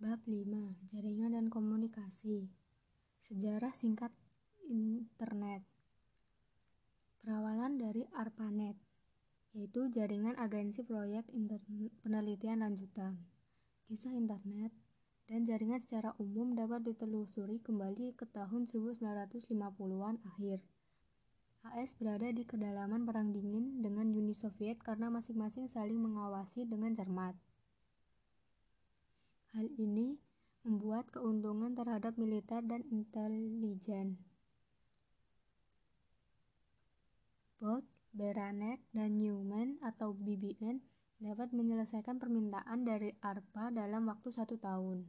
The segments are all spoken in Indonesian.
Bab 5. Jaringan dan komunikasi. Sejarah singkat internet. Perawalan dari ARPANET, yaitu jaringan agensi proyek penelitian lanjutan. Kisah internet dan jaringan secara umum dapat ditelusuri kembali ke tahun 1950-an akhir. AS berada di kedalaman Perang Dingin dengan Uni Soviet karena masing-masing saling mengawasi dengan cermat. Hal ini membuat keuntungan terhadap militer dan intelijen. Bolt, Beranek, dan Newman atau BBN dapat menyelesaikan permintaan dari ARPA dalam waktu satu tahun.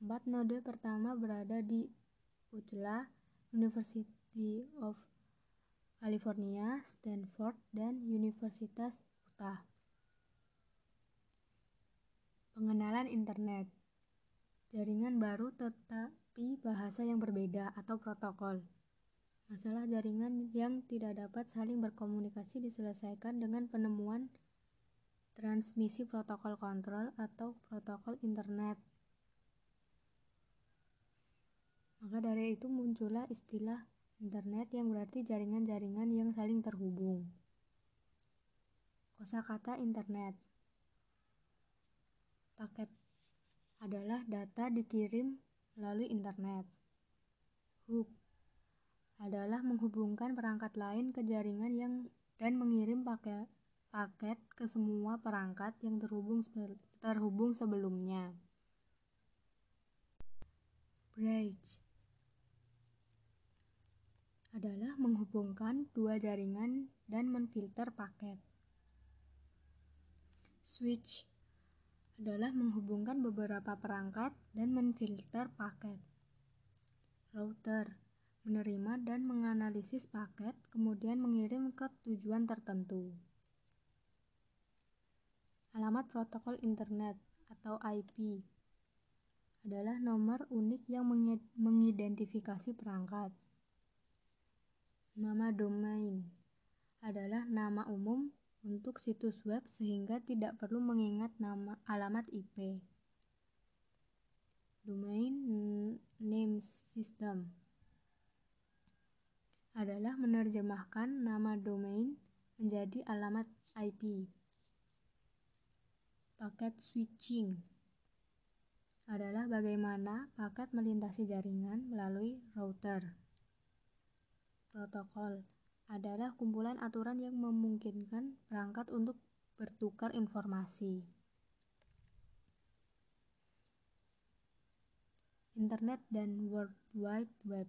Empat node pertama berada di UCLA, University of California, Stanford, dan Universitas Utah. Pengenalan internet. Jaringan baru tetapi bahasa yang berbeda atau protokol. Masalah jaringan yang tidak dapat saling berkomunikasi diselesaikan dengan penemuan transmisi protokol kontrol atau protokol internet. Maka dari itu muncullah istilah internet yang berarti jaringan-jaringan yang saling terhubung. Kosakata internet Paket adalah data dikirim melalui internet. Hub adalah menghubungkan perangkat lain ke jaringan yang dan mengirim paket paket ke semua perangkat yang terhubung terhubung sebelumnya. Bridge adalah menghubungkan dua jaringan dan menfilter paket. Switch adalah menghubungkan beberapa perangkat dan menfilter paket. Router menerima dan menganalisis paket, kemudian mengirim ke tujuan tertentu. Alamat protokol internet atau IP adalah nomor unik yang mengidentifikasi perangkat. Nama domain adalah nama umum untuk situs web sehingga tidak perlu mengingat nama alamat IP. Domain name system adalah menerjemahkan nama domain menjadi alamat IP. Paket switching adalah bagaimana paket melintasi jaringan melalui router. Protokol adalah kumpulan aturan yang memungkinkan perangkat untuk bertukar informasi. Internet dan World Wide Web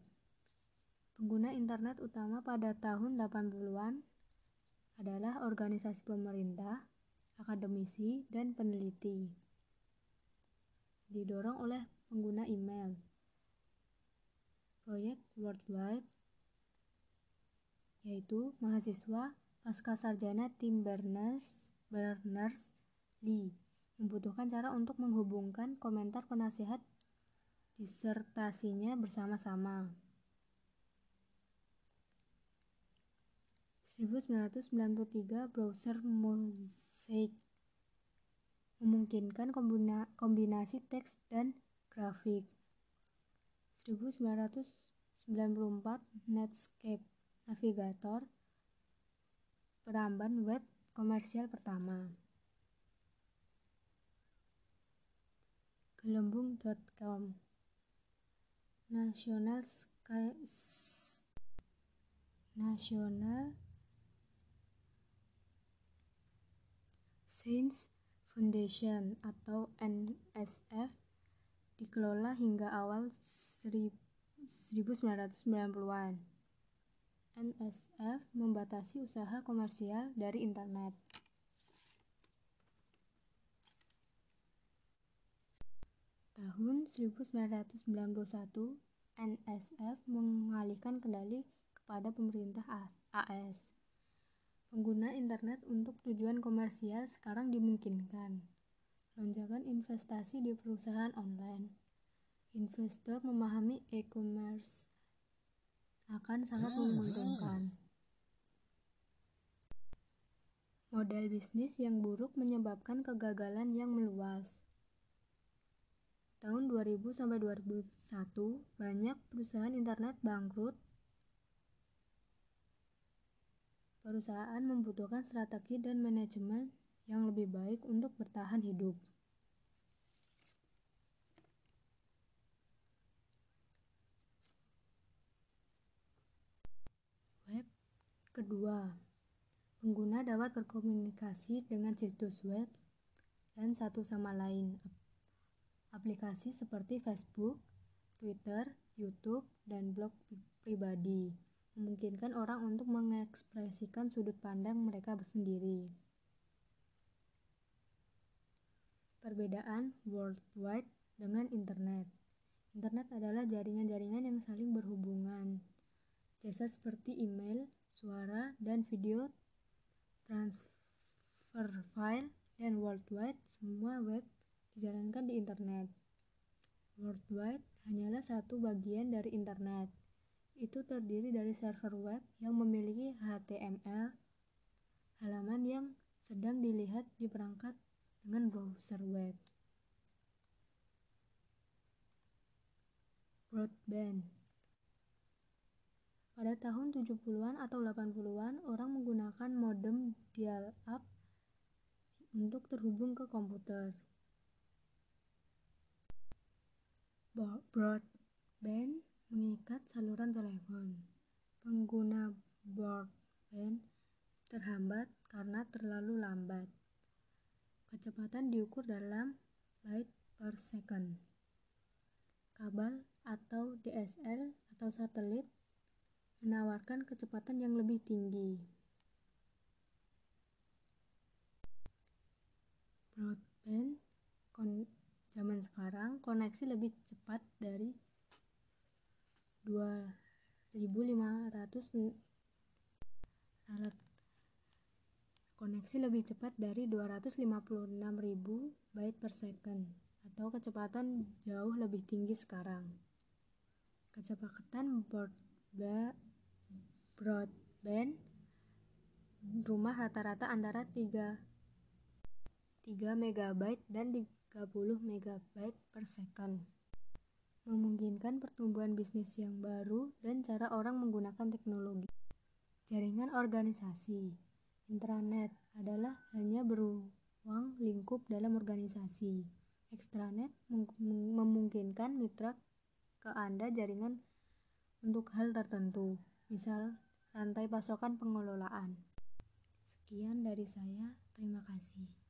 Pengguna internet utama pada tahun 80-an adalah organisasi pemerintah, akademisi, dan peneliti. Didorong oleh pengguna email. Proyek World Wide yaitu mahasiswa pasca sarjana Tim Berners Berners Lee membutuhkan cara untuk menghubungkan komentar penasihat disertasinya bersama-sama. 1993 browser Mosaic memungkinkan kombina, kombinasi teks dan grafik. 1994 Netscape navigator peramban web komersial pertama. Gelembung.com National Sky National Science Foundation atau NSF dikelola hingga awal 1990-an. NSF membatasi usaha komersial dari internet. Tahun 1991, NSF mengalihkan kendali kepada pemerintah AS. Pengguna internet untuk tujuan komersial sekarang dimungkinkan. Lonjakan investasi di perusahaan online. Investor memahami e-commerce akan sangat menguntungkan. Model bisnis yang buruk menyebabkan kegagalan yang meluas. 2000 sampai 2001, banyak perusahaan internet bangkrut. Perusahaan membutuhkan strategi dan manajemen yang lebih baik untuk bertahan hidup. Web kedua, pengguna dapat berkomunikasi dengan situs web dan satu sama lain. Aplikasi seperti Facebook, Twitter, YouTube, dan blog pribadi memungkinkan orang untuk mengekspresikan sudut pandang mereka sendiri. Perbedaan worldwide dengan internet. Internet adalah jaringan-jaringan yang saling berhubungan. Jasa seperti email, suara, dan video, transfer file, dan worldwide, semua web dijalankan di internet. Worldwide hanyalah satu bagian dari internet. Itu terdiri dari server web yang memiliki HTML, halaman yang sedang dilihat di perangkat dengan browser web. Broadband Pada tahun 70-an atau 80-an, orang menggunakan modem dial-up untuk terhubung ke komputer. Broadband mengikat saluran telepon. Pengguna broadband terhambat karena terlalu lambat. Kecepatan diukur dalam byte per second. Kabel atau DSL atau satelit menawarkan kecepatan yang lebih tinggi. Broadband zaman sekarang koneksi lebih cepat dari 2500 Koneksi lebih cepat dari 256.000 byte per second atau kecepatan jauh lebih tinggi sekarang. Kecepatan broadband rumah rata-rata antara 3 3 MB dan 30 MB per second. Memungkinkan pertumbuhan bisnis yang baru dan cara orang menggunakan teknologi. Jaringan organisasi Intranet adalah hanya beruang lingkup dalam organisasi. Extranet memungkinkan mitra ke Anda jaringan untuk hal tertentu, misal rantai pasokan pengelolaan. Sekian dari saya, terima kasih.